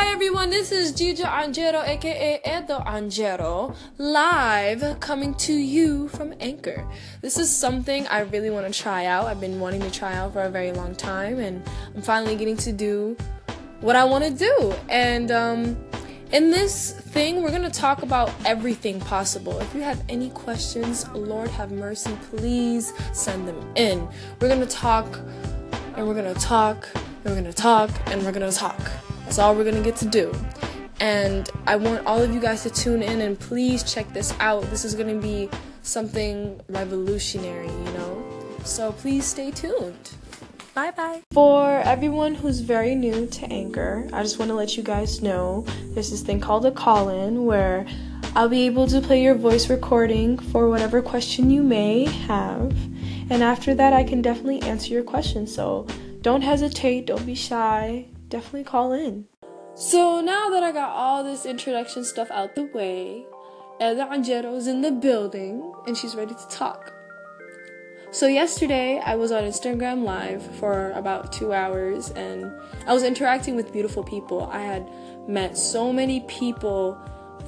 Hi everyone, this is Gigi Angelo, aka Edo Angelo, live coming to you from Anchor. This is something I really want to try out. I've been wanting to try out for a very long time, and I'm finally getting to do what I want to do. And um, in this thing, we're going to talk about everything possible. If you have any questions, Lord have mercy, please send them in. We're going to talk, and we're going to talk, and we're going to talk, and we're going to talk. That's all we're going to get to do. And I want all of you guys to tune in and please check this out. This is going to be something revolutionary, you know? So please stay tuned. Bye bye. For everyone who's very new to Anchor, I just want to let you guys know there's this thing called a call in where I'll be able to play your voice recording for whatever question you may have. And after that, I can definitely answer your question. So don't hesitate, don't be shy definitely call in. So now that I got all this introduction stuff out the way, Ella Angero's in the building and she's ready to talk. So yesterday I was on Instagram live for about 2 hours and I was interacting with beautiful people. I had met so many people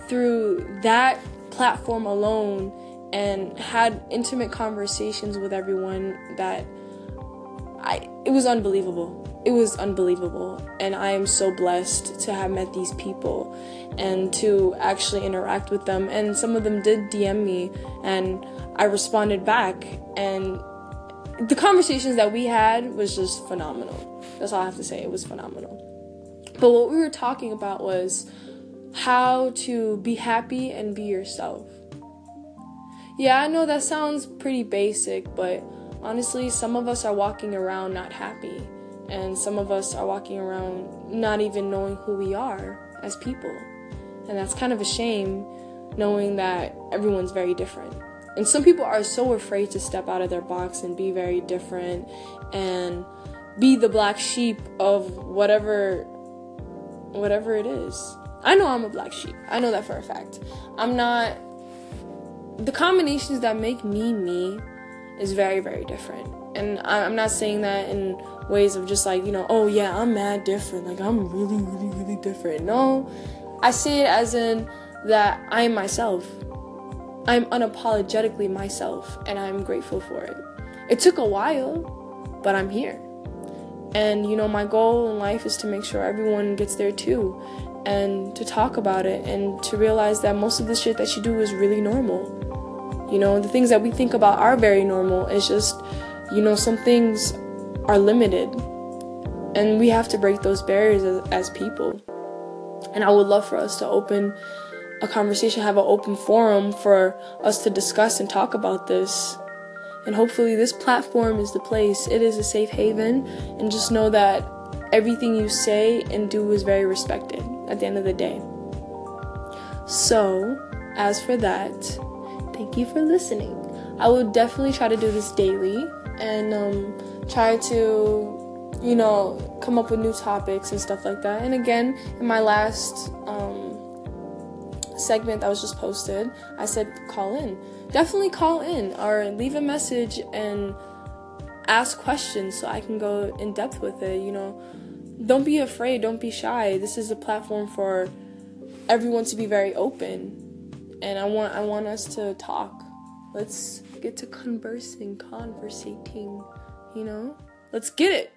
through that platform alone and had intimate conversations with everyone that I it was unbelievable. It was unbelievable. And i am so blessed to have met these people and to actually interact with them. And some of them did dm me and i responded back. And the conversations that we had was just phenomenal. That's all i have to say. It was phenomenal. But what we were talking about was how to be happy and be yourself. Yeah i know that sounds pretty basic but honestly some of us are walking around not happy and some of us are walking around not even knowing who we are as people. And that's kind of a shame knowing that everyone's very different. And some people are so afraid to step out of their box and be very different and be the black sheep of whatever whatever it is. I know I'm a black sheep. I know that for a fact. I'm not the combinations that make me me is very very different. And I'm not saying that in ways of just like, you know, oh yeah, I'm mad different. Like I'm really, really, really different. No, I see it as in that I am myself. I'm unapologetically myself and I'm grateful for it. It took a while, but I'm here. And you know, my goal in life is to make sure everyone gets there too and to talk about it and to realize that most of the shit that you do is really normal. You know, the things that we think about are very normal. It's just, you know, some things are limited. And we have to break those barriers as, as people. And I would love for us to open a conversation, have an open forum for us to discuss and talk about this. And hopefully, this platform is the place. It is a safe haven. And just know that everything you say and do is very respected at the end of the day. So, as for that, thank you for listening. I will definitely try to do this daily and um, try to, you know, come up with new topics and stuff like that. And again, in my last um, segment that was just posted, I said call in. Definitely call in or leave a message and ask questions so I can go in depth with it. You know, don't be afraid, don't be shy. This is a platform for everyone to be very open, and I want I want us to talk. Let's get to conversing, conversating, you know? Let's get it.